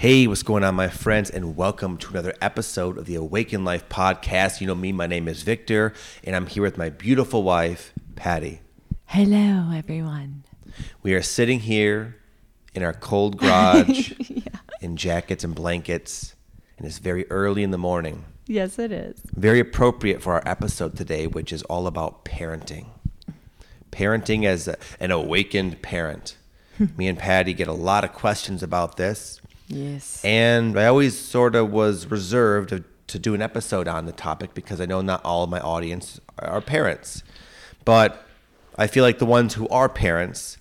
Hey, what's going on, my friends, and welcome to another episode of the Awaken Life podcast. You know me, my name is Victor, and I'm here with my beautiful wife, Pattie. Hello, everyone. We are sitting here in our cold garage in jackets and blankets, and it's very early in the morning. Yes, it is. Very appropriate for our episode today, which is all about parenting. Parenting as a- an awakened parent. me and Pattie get a lot of questions about this. Yes. And I always sort of was reserved to, to do an episode on the topic because I know not all of my audience are parents. But I feel like the ones who are parents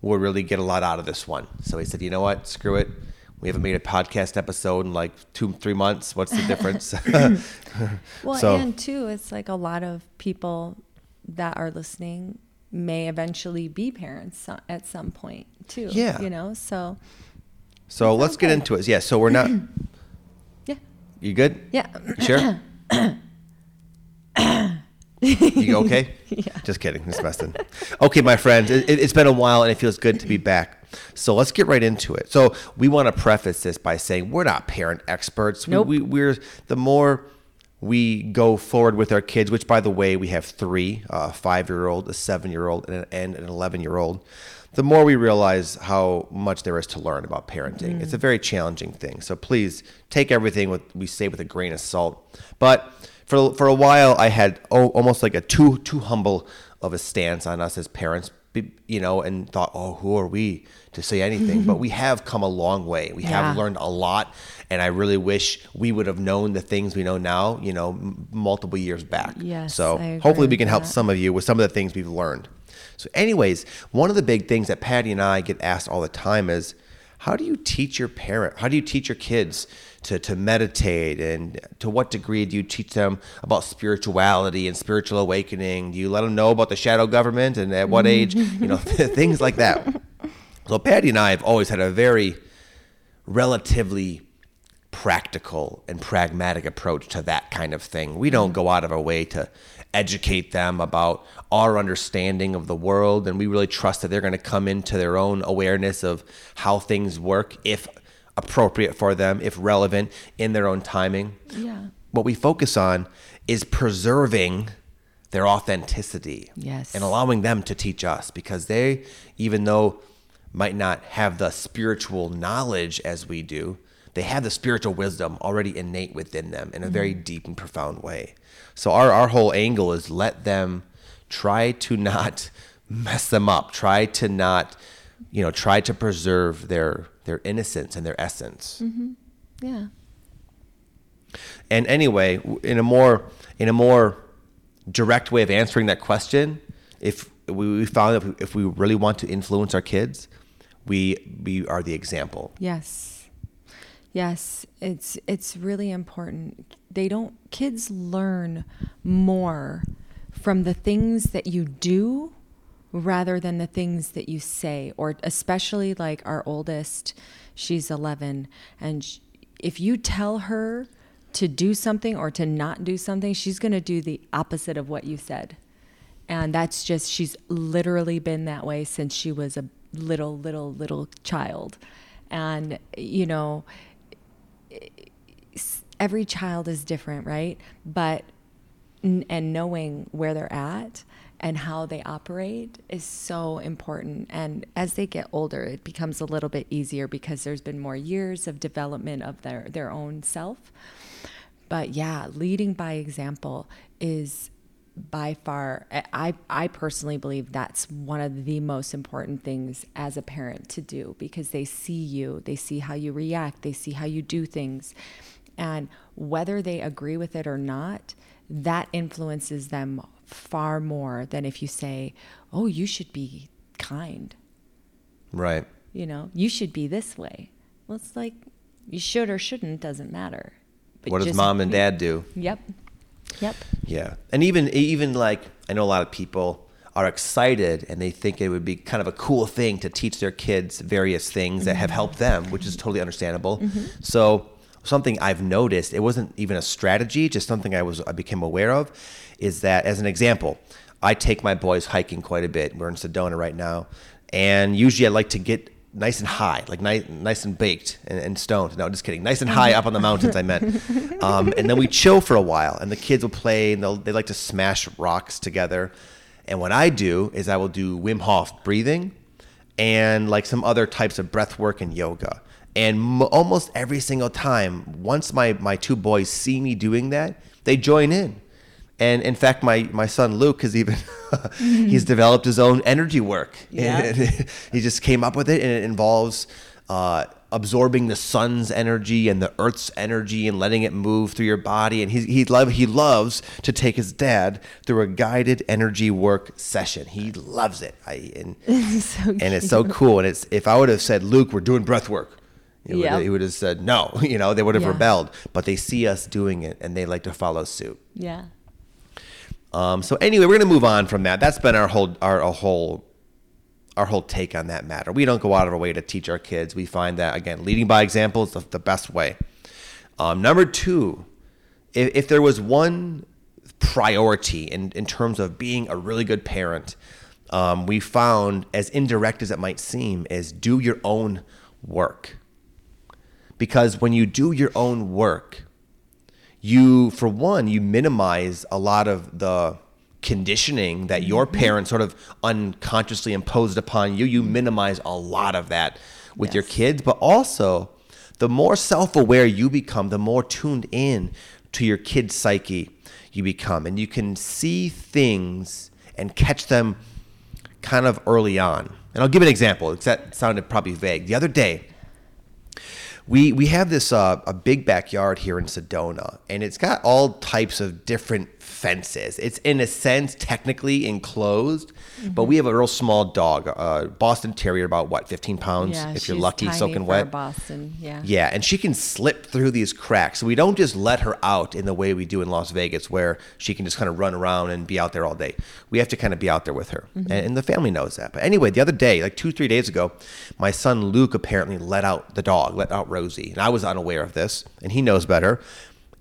will really get a lot out of this one. So he said, you know what? Screw it. We haven't made a podcast episode in like two, three months. What's the difference? well, so- and too, it's like a lot of people that are listening may eventually be parents at some point too. Yeah. You know, so so let's get into it. Yeah. So we're not. yeah. You good? Yeah. You Sure. you okay? Yeah. Just kidding. Just messing. Okay, my friends, it, it's been a while and it feels good to be back. So let's get right into it. So we want to preface this by saying we're not parent experts. Nope. We, we, we're the more we go forward with our kids, which by the way, we have three: a five-year-old, a seven-year-old, and an, and an eleven-year-old. The more we realize how much there is to learn about parenting, it's a very challenging thing. So please take everything with we say with a grain of salt. But for for a while, I had oh, almost like a too too humble of a stance on us as parents, you know, and thought, oh, who are we to say anything? but we have come a long way. We have learned a lot, and I really wish we would have known the things we know now, you know, m- multiple years back. Yes, So hopefully we can help that. some of you with some of the things we've learned. So, anyways, one of the big things that Pattie and I get asked all the time is, how do you teach your parent? How do you teach your kids to, to meditate? And to what degree do you teach them about spirituality and spiritual awakening? Do you let them know about the shadow government and at what age? You know, things like that. So, Pattie and I have always had a very relatively practical and pragmatic approach to that kind of thing. We don't go out of our way to educate them about our understanding of the world, and we really trust that they're going to come into their own awareness of how things work, if appropriate for them, if relevant, in their own timing. Yeah. What we focus on is preserving their authenticity Yes. and allowing them to teach us because they, even though might not have the spiritual knowledge as we do, they have the spiritual wisdom already innate within them in a very mm-hmm. deep and profound way. So our, our whole angle is let them try to not mess them up, try to not, you know, try to preserve their their innocence and their essence. Mm-hmm. Yeah. And anyway, in a more in a more direct way of answering that question, if we, we found that if we really want to influence our kids, we we are the example. Yes. Yes, it's it's really important. They don't kids learn more from the things that you do rather than the things that you say or especially like our oldest, she's 11 and sh- if you tell her to do something or to not do something, she's going to do the opposite of what you said. And that's just, she's literally been that way since she was a little, little, little child. And, you know, every child is different, right? But, and knowing where they're at and how they operate is so important. And as they get older, it becomes a little bit easier because there's been more years of development of their, their own self. But yeah, leading by example is by far I I personally believe that's one of the most important things as a parent to do because they see you, they see how you react, they see how you do things. And whether they agree with it or not, that influences them far more than if you say, "Oh, you should be kind." Right. You know, you should be this way. Well, it's like you should or shouldn't doesn't matter. But What does mom and dad do? Yep. Yep. Yeah. And even even like I know a lot of people are excited and they think it would be kind of a cool thing to teach their kids various things that have mm-hmm. helped them, which is totally understandable. Mm-hmm. So something I've noticed, it wasn't even a strategy, just something I was I became aware of, is that as an example, I take my boys hiking quite a bit. We're in Sedona right now, and usually I like to get nice and high, like nice, nice and baked and, and stoned. No, just kidding. Nice and high up on the mountains, I meant. Um, and then we chill for a while, and the kids will play, and they'll, they like to smash rocks together. And what I do is I will do Wim Hof breathing and like some other types of breath work and yoga. And m- almost every single time, once my, my two boys see me doing that, they join in. And in fact, my, my son Luke has even he's developed his own energy work. Yeah. And he just came up with it, and it involves uh, absorbing the sun's energy and the earth's energy and letting it move through your body. And he he love he loves to take his dad through a guided energy work session. He loves it. I and so and it's so cool. And it's if I would have said, Luke, we're doing breath work. He would, Yep. he would have said no, you know, they would have Yeah. rebelled. But they see us doing it and they like to follow suit. Yeah. Um, so anyway, we're gonna move on from that. That's been our whole our, our whole our whole take on that matter. We don't go out of our way to teach our kids. We find that again, leading by example is the, the best way. Um, number two, if, if there was one priority in, in terms of being a really good parent, um, we found, as indirect as it might seem, is do your own work. Because when you do your own work, you for one you minimize a lot of the conditioning that mm-hmm. your parents sort of unconsciously imposed upon you. You mm-hmm. minimize a lot of that with your kids but also the more self-aware you become the more tuned in to your kid's psyche you become. And you can see things and catch them kind of early on. And i'll give an example. It's that sounded probably vague. The other day we we have this uh, a big backyard here in Sedona, and it's got all types of different fences. It's in a sense technically enclosed, but we have a real small dog, a Boston Terrier, about what, 15 pounds Yeah. if you're lucky, tiny soaking wet. Boston. Yeah. Yeah, and she can slip through these cracks. So we don't just let her out in the way we do in Las Vegas, where she can just kind of run around and be out there all day. We have to kind of be out there with her, mm-hmm. and, and the family knows that. But anyway, the other day, like two, three days ago, my son Luke apparently let out the dog, let out Rosie, and I was unaware of this, and he knows better.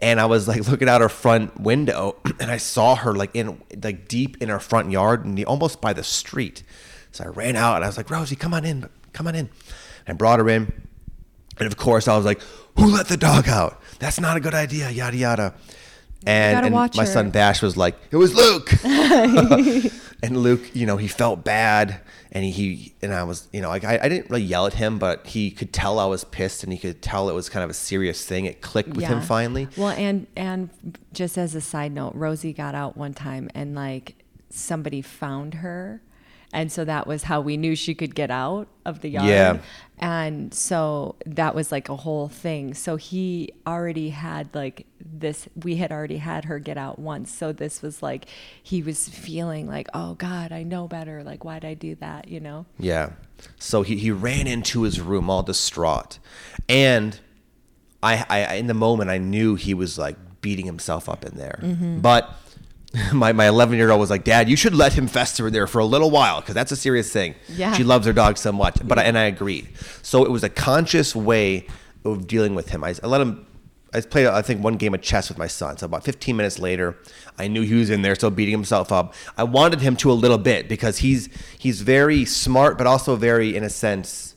And I was like looking out her front window, and I saw her like in like deep in her front yard, and the, almost by the street. So I ran out, and I was like, Rosie, come on in, come on in. And brought her in. And of course, I was like, "Who let the dog out? That's not a good idea." Yada yada. And, and my her. son Bash was like, "It was Luke." and Luke, you know, he felt bad, and he, he and I was, you know, like I, I didn't really yell at him, but he could tell I was pissed, and he could tell it was kind of a serious thing. It clicked with him finally. Well, and and just as a side note, Rosie got out one time and like somebody found her. And so that was how we knew she could get out of the yard. Yeah. And so that was like a whole thing. So he already had like this, we had already had her get out once. So this was like, he was feeling like, oh God, I know better. Like, why'd I do that? You know? Yeah. So he, he ran into his room all distraught. And I, I in the moment I knew he was like beating himself up in there. Mm-hmm. But my my 11 year old was like, "Dad, you should let him fester in there for a little while because that's a serious thing." Yeah. She loves her dog so much. But I, and I agreed. So it was a conscious way of dealing with him. I, I let him I played, I think, one game of chess with my son. So about 15 minutes later, I knew he was in there, still beating himself up. I wanted him to a little bit because he's he's very smart, but also very, in a sense,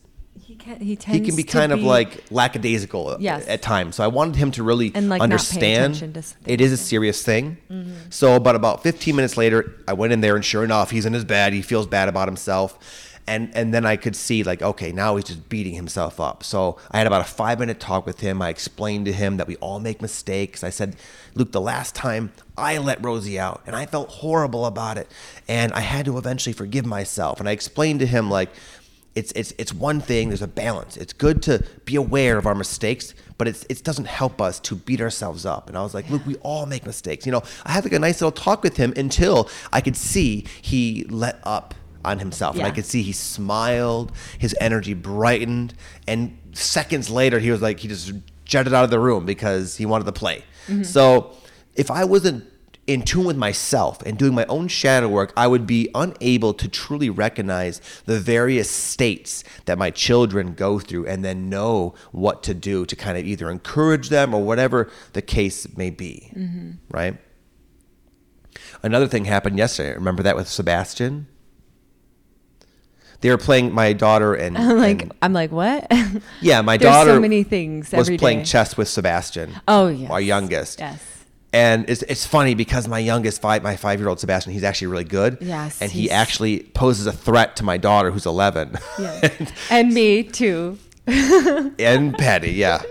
can, he he can be kind of like lackadaisical uh, Yes. at times. So I wanted him to really And, like, understand to it is a serious thing. Mm-hmm. So, but about 15 minutes later, I went in there, and sure enough, he's in his bed. He feels bad about himself. And, and then I could see like okay now he's just beating himself up. So I had about a five minute talk with him. I explained to him that we all make mistakes. I said, Luke, the last time I let Rosie out and I felt horrible about it, and I had to eventually forgive myself. And I explained to him like it's it's it's one thing. There's a balance. It's good to be aware of our mistakes, but it's it doesn't help us to beat ourselves up. And I was like, look, we all make mistakes. You know, I had like a nice little talk with him until I could see he let up on himself, and I could see he smiled, his energy brightened, and seconds later he was like he just jetted out of the room because he wanted to play. Mm-hmm. So if I wasn't in tune with myself and doing my own shadow work, I would be unable to truly recognize the various states that my children go through and then know what to do to kind of either encourage them or whatever the case may be. Mm-hmm. Right? Another thing happened yesterday. Remember that with Sebastian? they were playing my daughter and, I'm like and- I'm like what? yeah, my There's daughter so many things was playing day. chess with Sebastian. Oh yes. our youngest. Yes. And it's, it's funny because my youngest five, my five year old Sebastian, he's actually really good. Yes, And he actually poses a threat to my daughter, who's 11. Yes. and me too. and Pattie, yeah.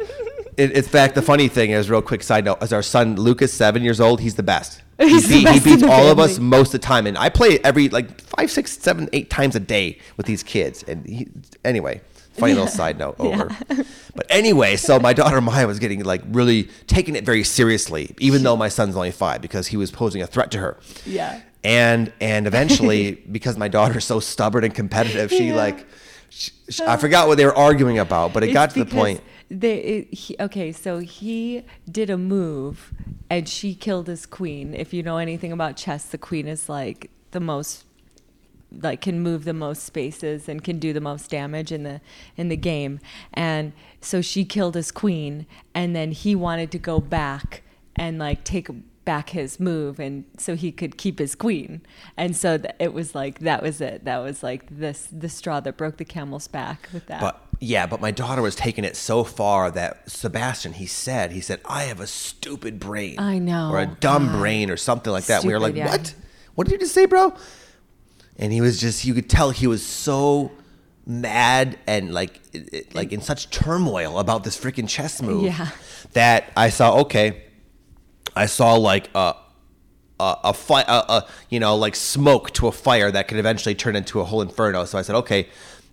In, in fact, the funny thing is, real quick side note, is our son Lucas, seven years old, he's the best. He's he, the beat- best he beats all of us most of the time, and I play every like five, six, seven, eight times a day with these kids. And he, anyway, funny little side note over. But anyway, so my daughter Maya was getting like really taking it very seriously, even though my son's only five, because he was posing a threat to her. Yeah. And and eventually, because my daughter's so stubborn and competitive, she Yeah. like. sh sh- I forgot what they were arguing about, but it got to the point. They, it, he, okay, so he did a move and she killed his queen. If you know anything about chess, the queen is like the most like can move the most spaces and can do the most damage in the in the game. And so she killed his queen and then he wanted to go back and like take back his move and so he could keep his queen. And so th- it was like that was it. That was like this the straw that broke the camel's back with that. But yeah, but my daughter was taking it so far that Sebastian, he said, he said, I have a stupid brain. I know. Or a dumb God. brain or something like that. we were like, yeah. what? What did you just say, bro? And he was just, you could tell he was so mad and like, it- like in such turmoil about this freaking chess move Yeah. that I saw, okay, I saw like a, a, a fire, a, a, you know, like smoke to a fire that could eventually turn into a whole inferno. So I said, okay.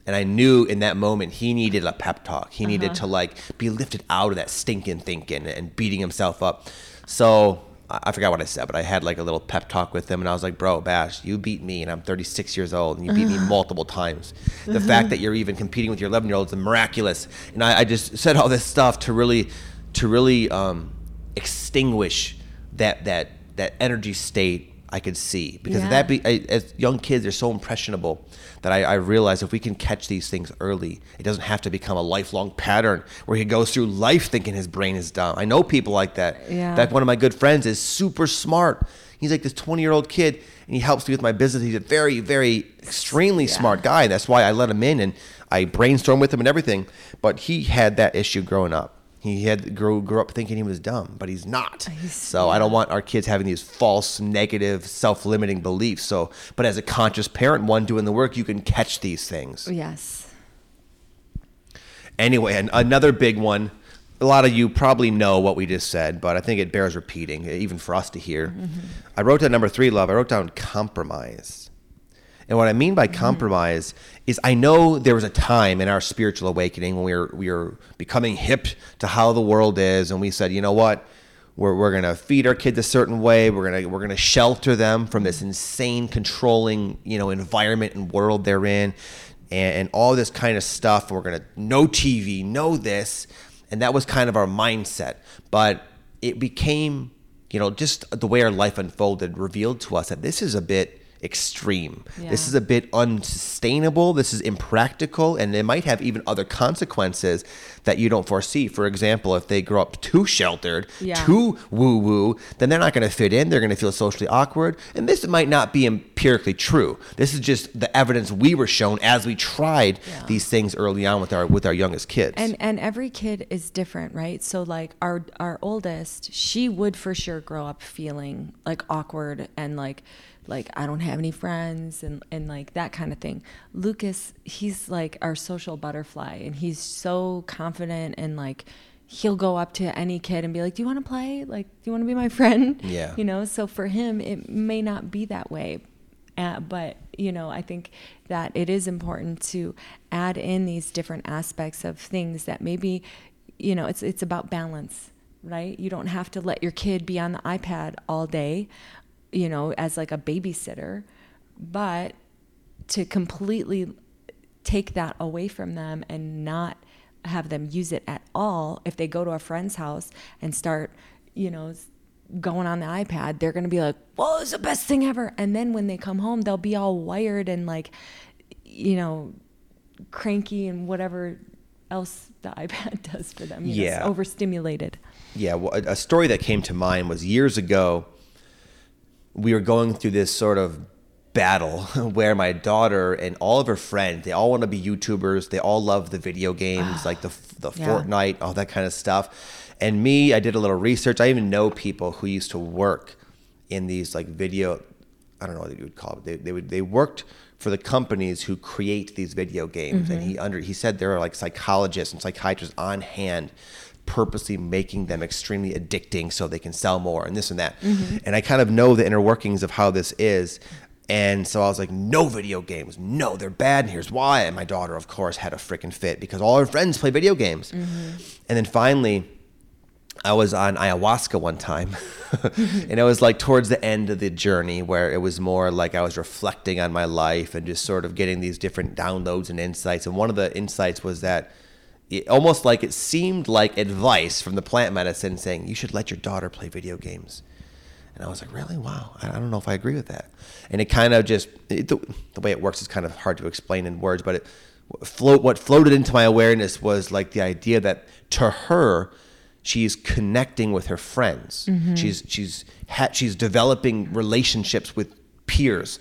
And I knew in that moment he needed a pep talk. He needed uh-huh. to like be lifted out of that stinking thinking and beating himself up. So I forgot what I said, but I had like a little pep talk with him, and I was like, "Bro, Bash, you beat me, and I'm 36 years old, and you beat me multiple times. The fact that you're even competing with your 11 year old is miraculous." And I, I just said all this stuff to really, to really um, extinguish that that that energy state I could see because Yeah. that be I, as young kids they're so impressionable that I, I realize if we can catch these things early, it doesn't have to become a lifelong pattern where he goes through life thinking his brain is dumb. I know people like that. Yeah. In fact, one of my good friends is super smart. He's like this 20 year old kid and he helps me with my business. He's a very, very extremely Yeah. smart guy. That's why I let him in and I brainstorm with him and everything. But he had that issue growing up. He had grew, grew up thinking he was dumb, but he's not. He's- so I don't want our kids having these false, negative, self-limiting beliefs. So, but as a conscious parent, one doing the work, you can catch these things. yes. Anyway, an, another big one. A lot of you probably know what we just said, but I think it bears repeating, even for us to hear. Mm-hmm. I wrote down number three, love. I wrote down compromise. And what I mean by mm-hmm. compromise is I know there was a time in our spiritual awakening when we were we were becoming hip to how the world is, and we said, you know what? We're, we're gonna feed our kids a certain way. We're gonna we're gonna shelter them from this insane controlling you know environment and world they're in, and, and all this kind of stuff. We're gonna no TV, no this, and that was kind of our mindset. But it became you know just the way our life unfolded revealed to us that this is a bit extreme. This is a bit unsustainable. This is impractical, and it might have even other consequences that you don't foresee. For example, if they grow up too sheltered, Yeah. too woo woo, then they're not going to fit in. They're going to feel socially awkward. And this might not be empirically true. This is just the evidence we were shown as we tried Yeah. these things early on with our with our youngest kids. And and every kid is different, right? So like our our oldest, she would for sure grow up feeling like awkward and like like I don't have any friends and and like that kind of thing. Lucas, he's like our social butterfly and he's so confident and like he'll go up to any kid and be like, "Do you want to play? Like, do you want to be my friend?" Yeah. You know, so for him it may not be that way. Uh, but you know, I think that it is important to add in these different aspects of things that maybe, you know, it's it's about balance, right? You don't have to let your kid be on the iPad all day, you know, as like a babysitter, but to completely take that away from them and not have them use it at all if they go to a friend's house and start you know going on the ipad they're going to be like well it's the best thing ever and then when they come home they'll be all wired and like you know cranky and whatever else the ipad does for them you know, Yeah. overstimulated Yeah, well, a, a story that came to mind was years ago. We were going through this sort of battle where my daughter and all of her friends they all want to be youtubers they all love the video games like the the Yeah. fortnite all that kind of stuff. And me i did a little research. I even know people who used to work in these like video i don't know what you would call it they, they would they worked for the companies who create these video games. And mm-hmm. he under he said there are like psychologists and psychiatrists on hand purposely making them extremely addicting so they can sell more and this and that mm-hmm. and i kind of know the inner workings of how this is and so I was like, no video games. No, they're bad. And here's why. And my daughter, of course, had a freaking fit because all her friends play video games. Mm-hmm. And then finally, I was on ayahuasca one time. and it was like towards the end of the journey where it was more like I was reflecting on my life and just sort of getting these different downloads and insights. And one of the insights was that it, almost like it seemed like advice from the plant medicine saying, you should let your daughter play video games. And I was like, really? Wow. I don't know if I agree with that. And it kind of just, it, the, the way it works is kind of hard to explain in words, but it float, what floated into my awareness was like the idea that to her, she's connecting with her friends. Mm-hmm. She's, she's, ha- she's developing relationships with peers.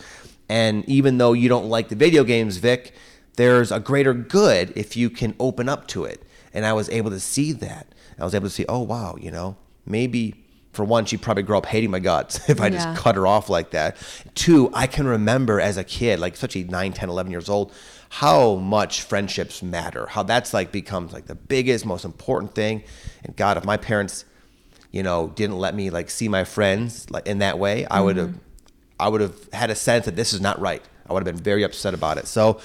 And even though you don't like the video games, Vic, there's a greater good if you can open up to it. And I was able to see that. I was able to see, oh, wow, you know, maybe for one, she'd probably grow up hating my guts if I Yeah. just cut her off like that. Two, I can remember as a kid, like especially 9, 10, 11 years old, how much friendships matter. How that's like becomes like the biggest, most important thing. And God, if my parents, you know, didn't let me like see my friends like in that way, I would have mm-hmm. I would have had a sense that this is not right. I would have been very upset about it. So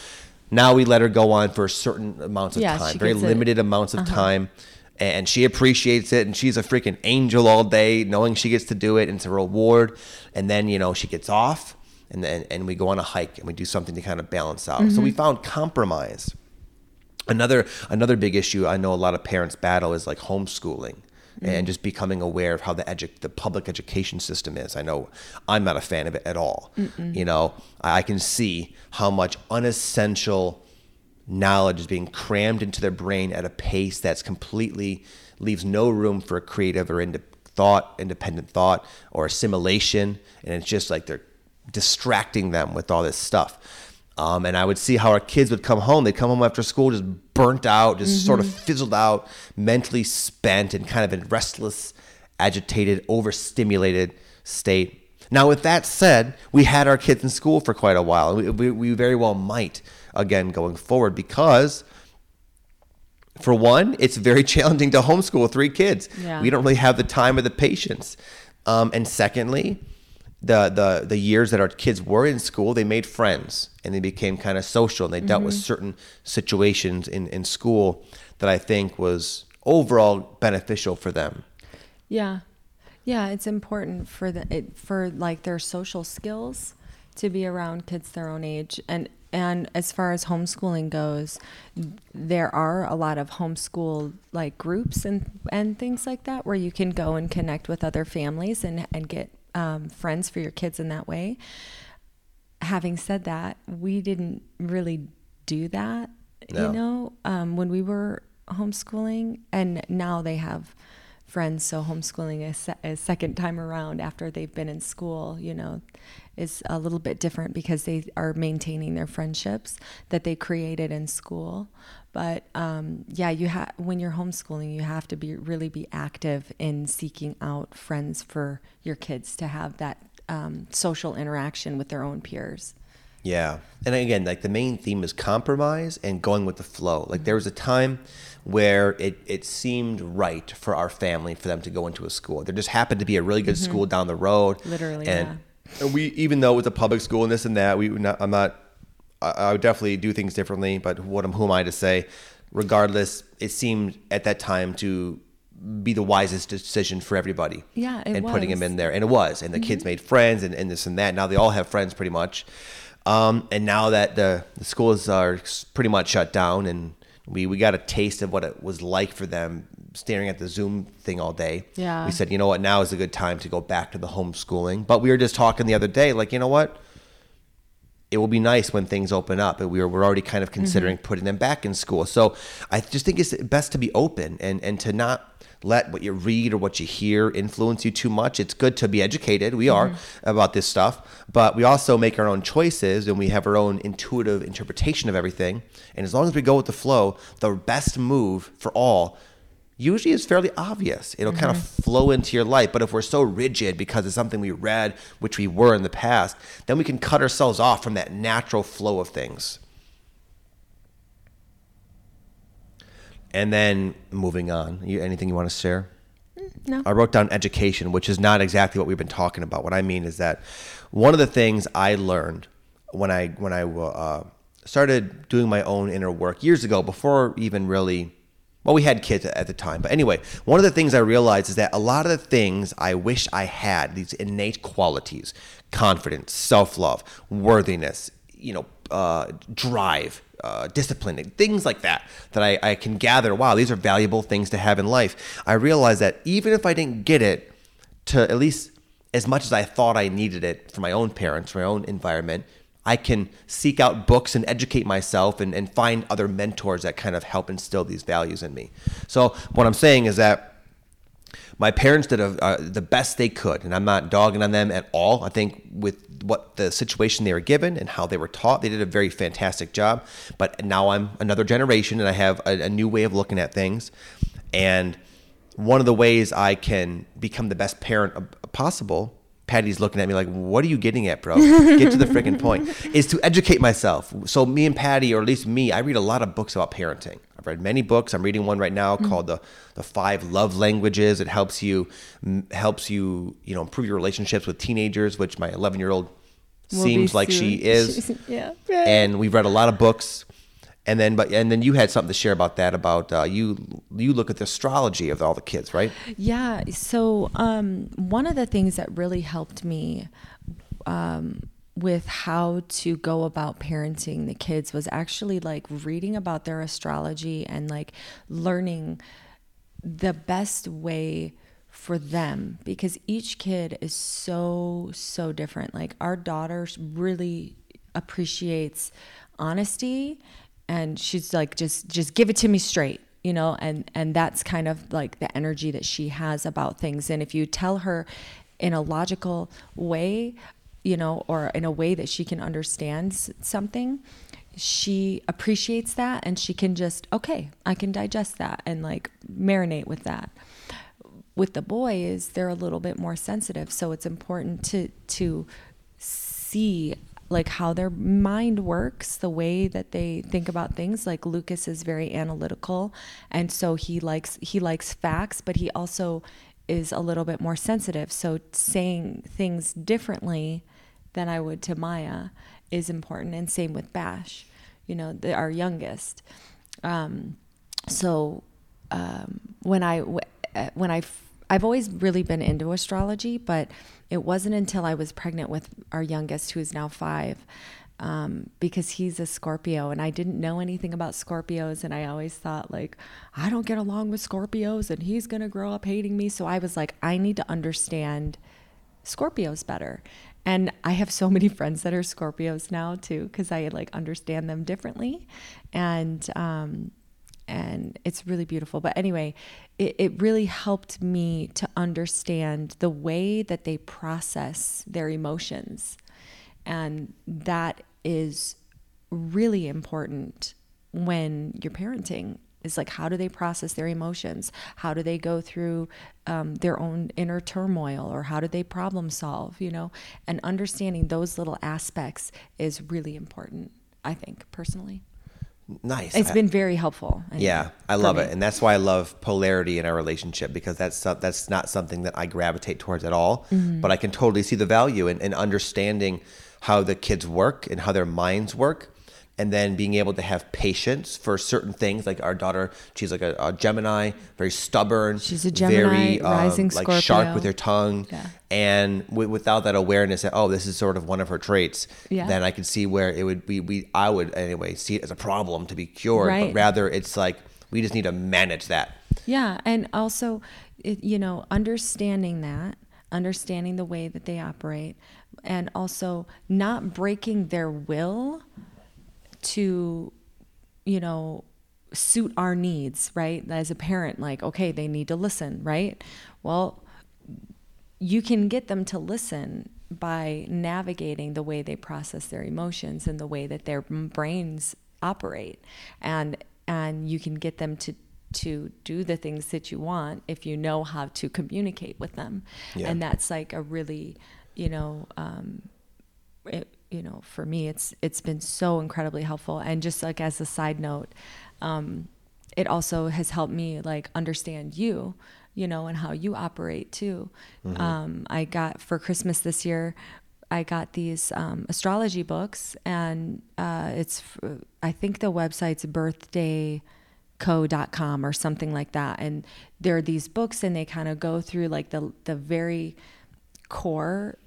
now we let her go on for certain amounts of Yeah, time, very gets it. limited amounts of uh-huh. time. And she appreciates it, and she's a freaking angel all day, knowing she gets to do it, and it's a reward. And then you know she gets off, and then and we go on a hike, and we do something to kind of balance out. So we mm-hmm. found compromise. Another another big issue I know a lot of parents battle is like homeschooling and just becoming aware of how the edu- the public education system is. I know I'm not a fan of it at all. You know, I I can see how much unessential knowledge is being crammed into their brain at a pace that's completely leaves no room for a creative or ind- thought, independent thought or assimilation, and it's just like they're distracting them with all this stuff. Um, and I would see how our kids would come home. They'd come home after school just burnt out, just sort of fizzled out, mentally spent, and kind of in restless, agitated, overstimulated state. Now, with that said, we had our kids in school for quite a while. We, we, we very well might again going forward because, for one, it's very challenging to homeschool three kids. Yeah. We don't really have the time or the patience. Um, and secondly, the, the the years that our kids were in school, they made friends and they became kind of social and they dealt with mm-hmm. certain situations in, in school that I think was overall beneficial for them. Yeah. Yeah, it's important for the it, for like their social skills to be around kids their own age and and as far as homeschooling goes, there are a lot of homeschool like groups and and things like that where you can go and connect with other families and and get um, friends for your kids in that way. Having said that, we didn't really do that, No. you know, um, when we were homeschooling, and now they have friends. So homeschooling a, se- a second time around after they've been in school, you know, is a little bit different because they are maintaining their friendships that they created in school. But um, yeah, you have when you're homeschooling, you have to be really be active in seeking out friends for your kids to have that um, social interaction with their own peers. Yeah. And again, like the main theme is compromise and going with the flow. Like there was a time where it, it seemed right for our family for them to go into a school. There just happened to be a really good school down the road. Mm-hmm. Literally, and, and we, even though it was a public school and this and that, we, not, I'm not, I, I would definitely do things differently, but what am, who am I to say? Regardless, it seemed at that time to be the wisest decision for everybody. Yeah, and putting him in there, and it was. And the kids made friends, and, and this and that. Now they all have friends, pretty much. Um, and now that the, the schools are pretty much shut down, and we we got a taste of what it was like for them staring at the Zoom thing all day. Yeah. We said, you know what, now is a good time to go back to the homeschooling. But we were just talking the other day, like, you know what? it will be nice when things open up and we're, we're already kind of considering mm-hmm. putting them back in school so i just think it's best to be open and and to not let what you read or what you hear influence you too much. It's good to be educated. We are mm-hmm. about this stuff, but we also make our own choices and we have our own intuitive interpretation of everything. And as long as we go with the flow, the best move for all usually is fairly obvious. It'll kind of flow into your life. But if we're so rigid because it's something we read, which we were in the past, then we can cut ourselves off from that natural flow of things. And then moving on, you, anything you want to share? No. I wrote down education, which is not exactly what we've been talking about. What I mean is that one of the things I learned when I when I uh, started doing my own inner work years ago, before even really, well, we had kids at the time, but anyway, one of the things I realized is that a lot of the things I wish I had, these innate qualities, confidence, self love, worthiness, you know, uh, drive, uh, discipline, things like that, that I, I can gather. Wow, these are valuable things to have in life. I realized that even if I didn't get it to at least as much as I thought I needed it from my own parents, from my own environment, I can seek out books and educate myself and, and find other mentors that kind of help instill these values in me. So, what I'm saying is that my parents did a, uh, the best they could, and I'm not dogging on them at all. I think with what the situation they were given and how they were taught, they did a very fantastic job. But now I'm another generation, and I have a, a new way of looking at things. And one of the ways I can become the best parent possible Pattie's looking at me like, "What are you getting at, bro? Get to the freaking point." Is to educate myself. So me and Pattie, or at least me, I read a lot of books about parenting. I've read many books. I'm reading one right now Mm-hmm. called the the Five Love Languages. It helps you m- helps you you know improve your relationships with teenagers, which my 11 year old seems like she soon. is. yeah. And we've read a lot of books. And then, but and then you had something to share about that. About uh, you, you look at the astrology of all the kids, right? Yeah. So um, one of the things that really helped me um, with how to go about parenting the kids was actually like reading about their astrology and like learning the best way for them because each kid is so so different like our daughter really appreciates honesty and she's like just just give it to me straight you know? And and that's kind of like the energy that she has about things. And if you tell her in a logical way you know or in a way that she can understand something she appreciates that and she can just okay i can digest that and like marinate with that. With the boys they're a little bit more sensitive so it's important to to see like how their mind works the way that they think about things. Like lucas is very analytical and so he likes he likes facts but he also is a little bit more sensitive. So saying things differently than i would to maya is important and same with bash you know the, our youngest. Um, so um, when I uh, when I I've always really been into astrology, but it wasn't until I was pregnant with our youngest, who is now five, um, because he's a Scorpio, and I didn't know anything about Scorpios, and I always thought like I don't get along with Scorpios, and he's gonna grow up hating me. So I was like, I need to understand Scorpios better. And I have so many friends that are Scorpios now too, because I like understand them differently, and um, and it's really beautiful. But anyway, it, it really helped me to understand the way that they process their emotions, and that is really important when you're parenting is like how do they process their emotions? How do they go through um, their own inner turmoil or how do they problem solve you know? And understanding those little aspects is really important i think personally Nice. it's I- been very helpful Yeah, I love it, and that's why I love polarity in our relationship because that's that's not something that I gravitate towards at all. Mm-hmm. But I can totally see the value in, in understanding how the kids work and how their minds work, and then being able to have patience for certain things. Like our daughter, she's like a, a Gemini, very stubborn. She's a Gemini, very um, rising like Scorpio. sharp with her tongue, Yeah. and w- without that awareness that oh, this is sort of one of her traits. Yeah. Then I could see where it would be. We I would anyway see it as a problem to be cured, but rather it's like we just need to manage that. Yeah, and also, it, you know, understanding that, understanding the way that they operate, and also not breaking their will to you know suit our needs right? As a parent like okay they need to listen right? Well you can get them to listen by navigating the way they process their emotions and the way that their brains operate. And and you can get them to to do the things that you want if you know how to communicate with them. Yeah. and that's like a really you know um it, you know for me it's it's been so incredibly helpful. And just like as a side note um it also has helped me like understand you you know and how you operate too. Um i got for christmas this year i got these um, astrology books and uh it's I think the website's birthday birthdayco.com or something like that. And there are these books and they kind of go through like the the very core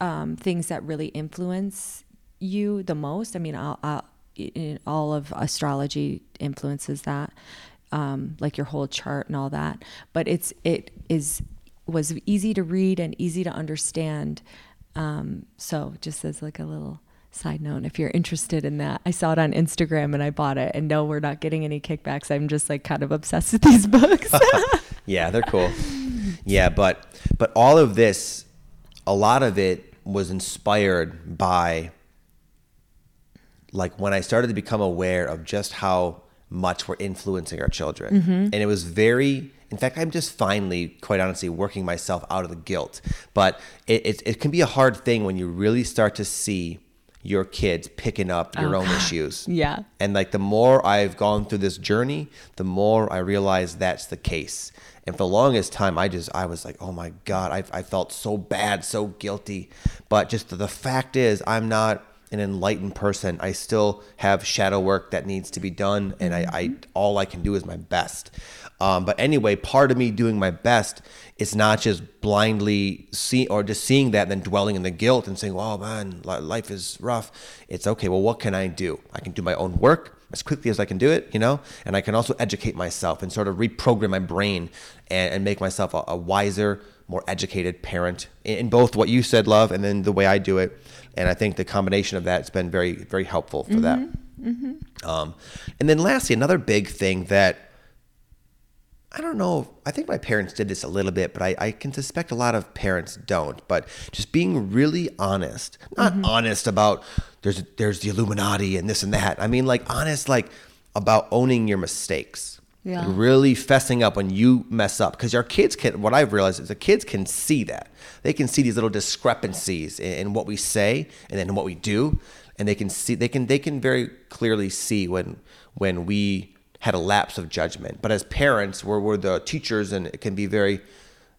um, things that really influence you the most. I mean, I'll, I'll, all of astrology influences that, um, like your whole chart and all that. But it's it is was easy to read and easy to understand. Um, so just as like a little side note, if you're interested in that, I saw it on Instagram and I bought it. And no, we're not getting any kickbacks. I'm just like kind of obsessed with these books. Yeah, they're cool. yeah, but but all of this, a lot of it was inspired by like when I started to become aware of just how much we're influencing our children. Mm-hmm. And it was very in fact, I'm just finally, quite honestly, working myself out of the guilt. But it, it, it can be a hard thing when you really start to see your kids picking up your oh, own issues. Yeah. And like the more I've gone through this journey, the more I realize that's the case. And for the longest time, I just I was like, oh my god, I I felt so bad, so guilty. But just the fact is, I'm not an enlightened person. I still have shadow work that needs to be done, and I, I mm-hmm. all I can do is my best. Um, but anyway, part of me doing my best is not just blindly see or just seeing that and then dwelling in the guilt and saying, "Oh man, life is rough." It's okay. Well, what can I do? I can do my own work as quickly as I can do it, you know, and I can also educate myself and sort of reprogram my brain and, and make myself a, a wiser, more educated parent in, in both what you said, love, and then the way I do it. And I think the combination of that has been very, very helpful for that. Um, and then lastly, another big thing that I don't know. I think my parents did this a little bit, but I, I can suspect a lot of parents don't. But just being really honest, not mm-hmm. honest about there's there's the Illuminati and this and that. I mean, like honest, like about owning your mistakes. Yeah. Like, really fessing up when you mess up, because our kids can. What I've realized is the kids can see that. They can see these little discrepancies in, in what we say and then what we do, and they can see they can they can very clearly see when when we had a lapse of judgment. But as parents, we're, we're the teachers, and it can be very,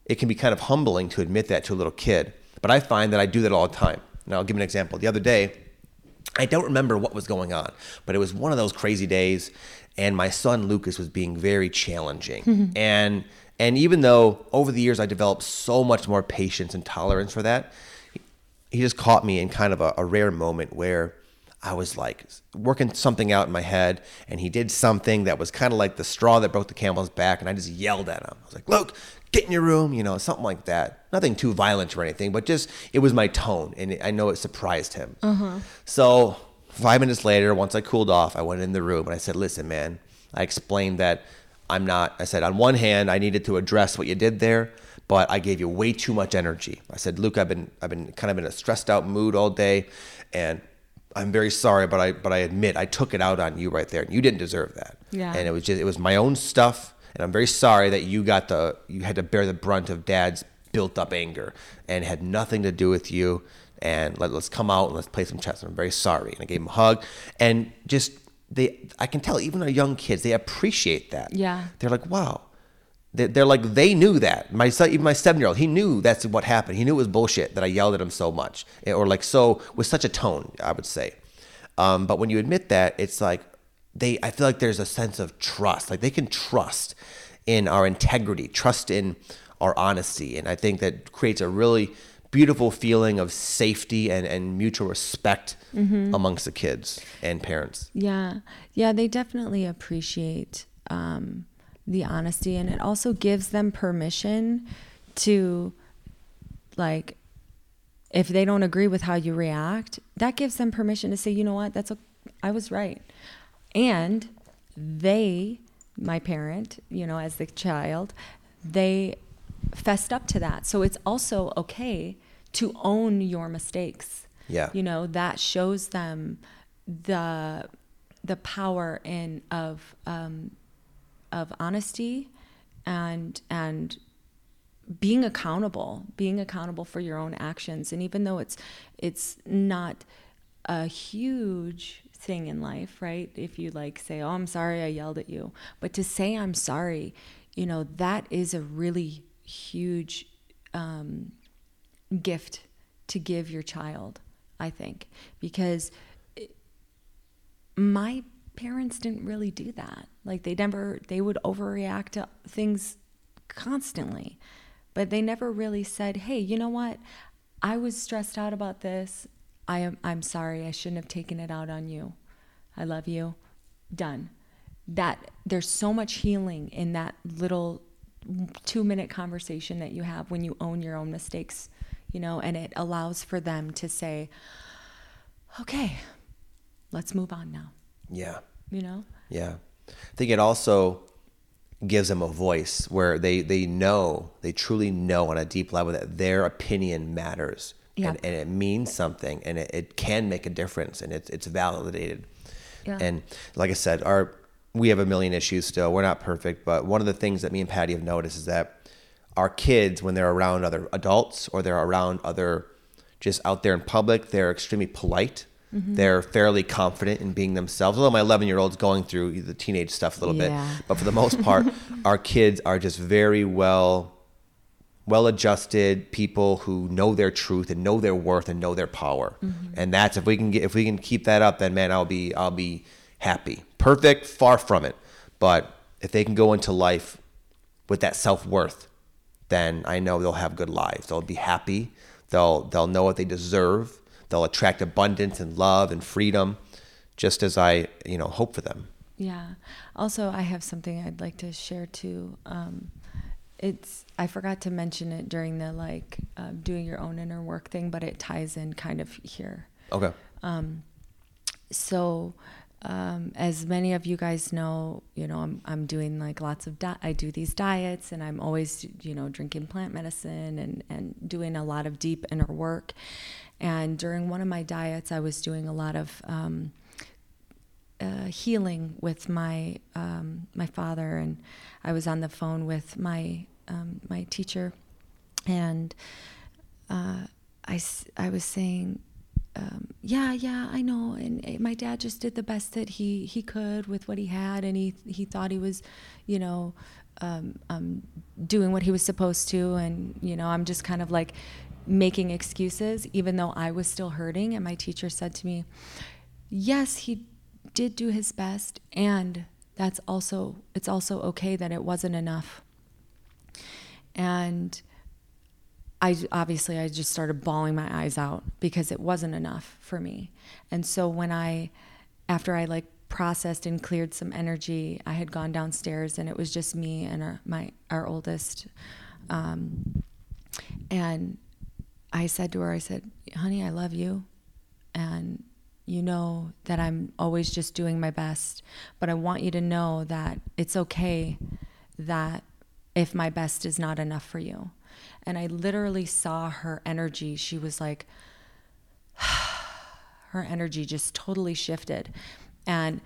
it can be kind of humbling to admit that to a little kid. But I find that I do that all the time. Now, I'll give an example. The other day, I don't remember what was going on, but it was one of those crazy days, and my son Lucas was being very challenging. and and even though over the years I developed so much more patience and tolerance for that, he just caught me in kind of a, a rare moment where I was like working something out in my head, and he did something that was kind of like the straw that broke the camel's back, and I just yelled at him. I was like, "Luke, get in your room," you know, something like that. Nothing too violent or anything, but just it was my tone, and I know it surprised him. Uh-huh. So five minutes later, once I cooled off, I went in the room and I said, "Listen, man," I explained that I'm not. I said, on one hand, I needed to address what you did there, but I gave you way too much energy. I said, Luke, I've been I've been kind of in a stressed out mood all day, and I'm very sorry, but I but I admit I took it out on you right there, and you didn't deserve that. Yeah. And it was just it was my own stuff, and I'm very sorry that you got the you had to bear the brunt of Dad's built up anger, and had nothing to do with you. And let, let's come out and let's play some chess. I'm very sorry, and I gave him a hug, and just they I can tell even our young kids they appreciate that. Yeah. They're like, wow. They're, they're like they knew that my son, even my seven year old, he knew that's what happened. He knew it was bullshit that I yelled at him so much, eh, or like so with such a tone. I would say, um, but when you admit that, it's like they. I feel like there's a sense of trust. Like they can trust in our integrity, trust in our honesty, and I think that creates a really beautiful feeling of safety and, and mutual respect amongst the kids and parents. Yeah. Yeah, they definitely appreciate um, the honesty and it also gives them permission to like if they don't agree with how you react, that gives them permission to say, you know what, that's a, I was right. And they, my parent, you know, as the child, they fessed up to that. So it's also okay to own your mistakes. Yeah. You know, that shows them the the power in of um, of honesty and and being accountable, being accountable for your own actions. And even though it's it's not a huge thing in life, right? If you like say, "Oh, I'm sorry I yelled at you." But to say I'm sorry, you know, that is a really huge um, gift to give your child, I think, because it, my parents didn't really do that. Like they never they would overreact to things constantly. But they never really said, "Hey, you know what? I was stressed out about this. I am I'm sorry. I shouldn't have taken it out on you. I love you. Done." That there's so much healing in that little 2-minute conversation that you have when you own your own mistakes, you know, and it allows for them to say, "Okay, let's move on now." Yeah. You know? Yeah. I think it also gives them a voice where they, they know, they truly know on a deep level that their opinion matters. Yeah. And, and it means something and it, it can make a difference and it's, it's validated. Yeah. And like I said, our, we have a million issues still. We're not perfect, but one of the things that me and Pattie have noticed is that our kids, when they're around other adults or they're around other, just out there in public, they're extremely polite. Mm-hmm. They're fairly confident in being themselves. Although my 11 year old's going through the teenage stuff a little Yeah. bit, but for the most part, our kids are just very well, well adjusted people who know their truth and know their worth and know their power. Mm-hmm. And that's if we can get if we can keep that up, then man, I'll be I'll be happy. Perfect, far from it, but if they can go into life with that self worth, then I know they'll have good lives. They'll be happy. They'll they'll know what they deserve. They'll attract abundance and love and freedom, just as I you know hope for them. Yeah. Also, I have something I'd like to share too. Um, it's I forgot to mention it during the like uh, doing your own inner work thing, but it ties in kind of here. Okay. Um, So, um, as many of you guys know, you know, I'm, I'm doing like lots of, di- I do these diets and I'm always, you know, drinking plant medicine and, and doing a lot of deep inner work. And during one of my diets, I was doing a lot of, um, uh, healing with my um, my father, and I was on the phone with my um, my teacher, and uh, I I was saying, um, yeah, yeah, I know, and uh, my dad just did the best that he he could with what he had, and he he thought he was, you know. Um, um, doing what he was supposed to, and you know, I'm just kind of like making excuses, even though I was still hurting. And my teacher said to me, yes, he did do his best and that's also it's also okay that it wasn't enough. And I obviously I just started bawling my eyes out because it wasn't enough for me. And so when I after I like processed and cleared some energy, I had gone downstairs and it was just me and our my our oldest um, and I said to her, I said, honey, I love you. And you know that I'm always just doing my best. But I want you to know that it's okay that if my best is not enough for you. And I literally saw her energy. She was like, her energy just totally shifted. And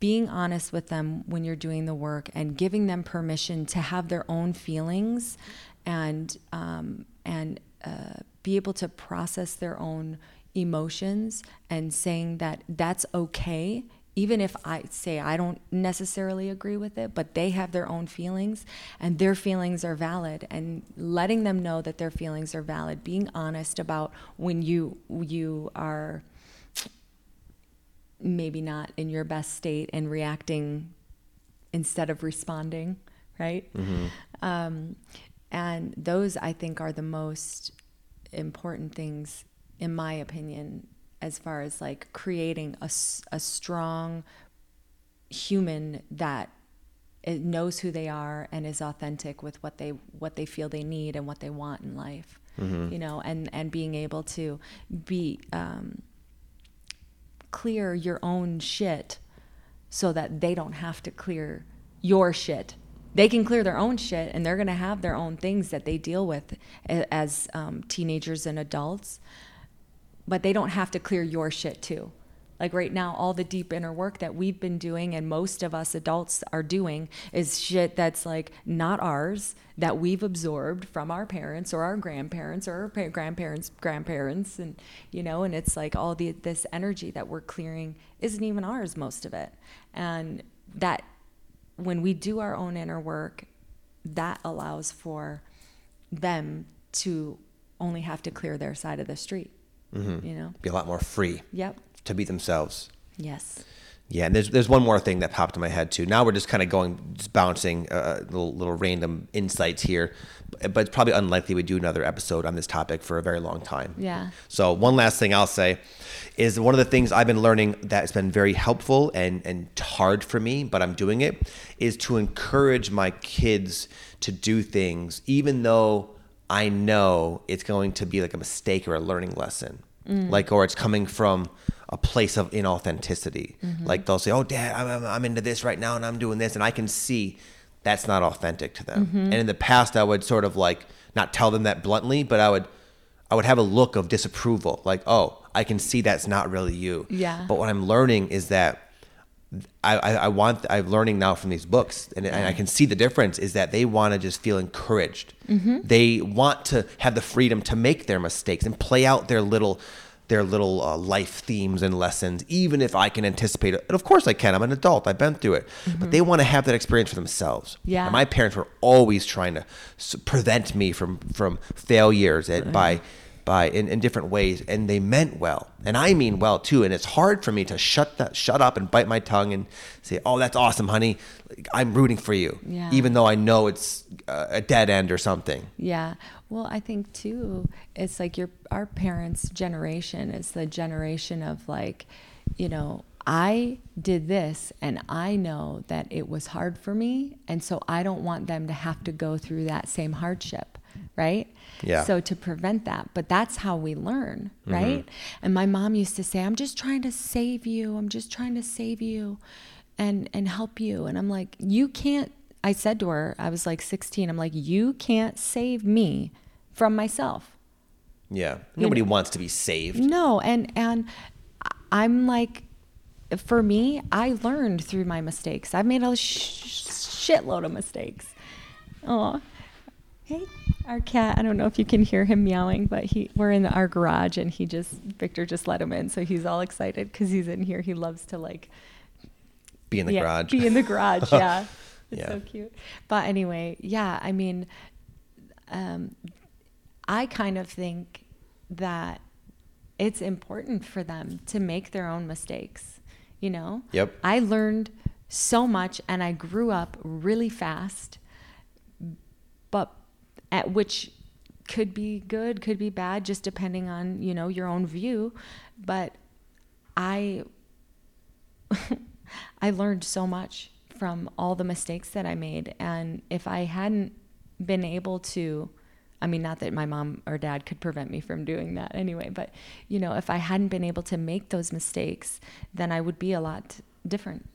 being honest with them when you're doing the work and giving them permission to have their own feelings and um, and uh, be able to process their own emotions and saying that that's okay even if I say I don't necessarily agree with it, but they have their own feelings and their feelings are valid and letting them know that their feelings are valid, being honest about when you you are maybe not in your best state and reacting instead of responding, right? Um, and those I think are the most important things, in my opinion, as far as like creating a, a strong human that it knows who they are and is authentic with what they what they feel they need and what they want in life. You know, and and being able to be um, clear your own shit so that they don't have to clear your shit. They can clear their own shit and they're going to have their own things that they deal with as um, teenagers and adults, but they don't have to clear your shit too. Like right now, all the deep inner work that we've been doing and most of us adults are doing is shit that's like not ours, that we've absorbed from our parents or our grandparents or our pa- grandparents' grandparents. And, you know, and it's like all the, this energy that we're clearing isn't even ours, most of it. And that when we do our own inner work, that allows for them to only have to clear their side of the street. Mm-hmm. You know? Be a lot more free Yep. to be themselves. Yes. Yeah, and there's there's one more thing that popped in my head too. Now we're just kind of going, just bouncing uh, little little random insights here, but it's probably unlikely we do another episode on this topic for a very long time. Yeah. So one last thing I'll say is one of the things I've been learning that's been very helpful and and hard for me, but I'm doing it, is to encourage my kids to do things even though I know it's going to be like a mistake or a learning lesson. Mm. Like or it's coming from a place of inauthenticity. Mm-hmm. Like they'll say, "Oh, Dad, I'm, I'm into this right now, and I'm doing this," and I can see that's not authentic to them. Mm-hmm. And in the past, I would sort of like not tell them that bluntly, but I would I would have a look of disapproval, like, "Oh, I can see that's not really you." Yeah. But what I'm learning is that I, I, I want I'm learning now from these books, and, and I can see the difference is that they want to just feel encouraged. They want to have the freedom to make their mistakes and play out their little their little uh, life themes and lessons, even if I can anticipate it. And of course, I can. I'm an adult. I've been through it, but they want to have that experience for themselves. Yeah. And my parents were always trying to prevent me from from failures and by by in, in different ways and they meant well and i mean well too and it's hard for me to shut that shut up and bite my tongue and say oh that's awesome honey i'm rooting for you Yeah. even though i know it's uh, a dead end or something Yeah. Well, I think too, it's like your our parents' generation is the generation of like, you know, I did this and I know that it was hard for me, and so I don't want them to have to go through that same hardship, right? Yeah. So to prevent that, but that's how we learn, mm-hmm. right? And my mom used to say, "I'm just trying to save you. I'm just trying to save you." and and help you and i'm like you can't i said to her i was like 16 i'm like you can't save me from myself yeah nobody wants to be saved no and and i'm like for me i learned through my mistakes i've made a sh- shitload of mistakes oh hey our cat i don't know if you can hear him meowing but he we're in our garage and he just victor just let him in so he's all excited because he's in here he loves to like be in the yeah, garage Be in the garage, yeah. It's Yeah. so cute. But anyway, yeah, I mean, um, I kind of think that it's important for them to make their own mistakes, you know? Yep. I learned so much and I grew up really fast, but at which could be good, could be bad, just depending on, you know, your own view. But I I learned so much from all the mistakes that I made. And if I hadn't been able to, I mean, not that my mom or dad could prevent me from doing that anyway, but, you know, if I hadn't been able to make those mistakes, then I would be a lot different.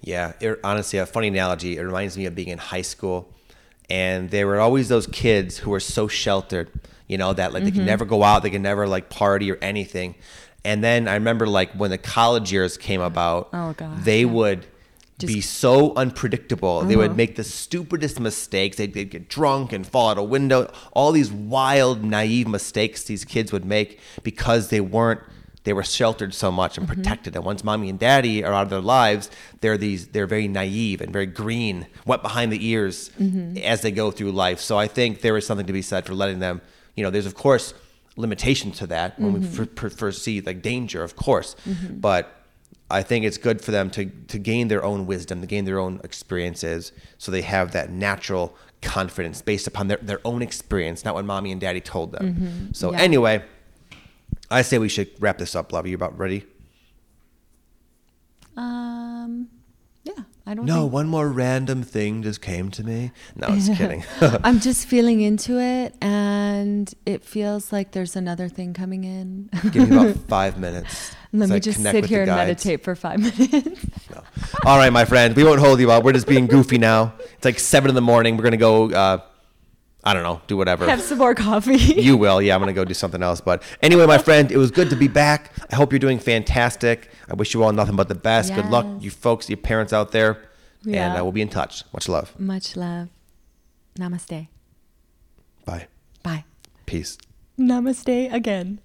Yeah, it, honestly, a funny analogy. It reminds me of being in high school, and there were always those kids who were so sheltered, you know, that like they Mm-hmm. could never go out, they could never like party or anything. And then I remember like when the college years came about, Oh, God. they would be so unpredictable. They Uh-huh. would make the stupidest mistakes. They'd, they'd get drunk and fall out a window. All these wild, naive mistakes these kids would make because they weren't they were sheltered so much and mm-hmm. protected. And once mommy and daddy are out of their lives, they're these they're very naive and very green, wet behind the ears mm-hmm. as they go through life. So I think there is something to be said for letting them. You know, there's of course limitations to that when we mm-hmm. f- f- foresee like danger, of course, but. I think it's good for them to, to gain their own wisdom, to gain their own experiences, so they have that natural confidence based upon their, their own experience, not what mommy and daddy told them. So Yeah. anyway, I say we should wrap this up, love. You about ready? Um, yeah. I don't No, think one more random thing just came to me. No, I was kidding. I'm just feeling into it and it feels like there's another thing coming in. Give me about five minutes. Let me I just sit here and meditate for five minutes. No. All right, my friend, we won't hold you up. We're just being goofy now. It's like seven in the morning. We're gonna go. Uh, I don't know, do whatever. Have some more coffee. you will. Yeah, I'm gonna go do something else. But anyway, my friend, it was good to be back. I hope you're doing fantastic. I wish you all nothing but the best. Good luck, you folks, your parents out there, and Yeah. uh, we'll be in touch. Much love. Much love. Namaste. Bye. Bye. Peace. Namaste again.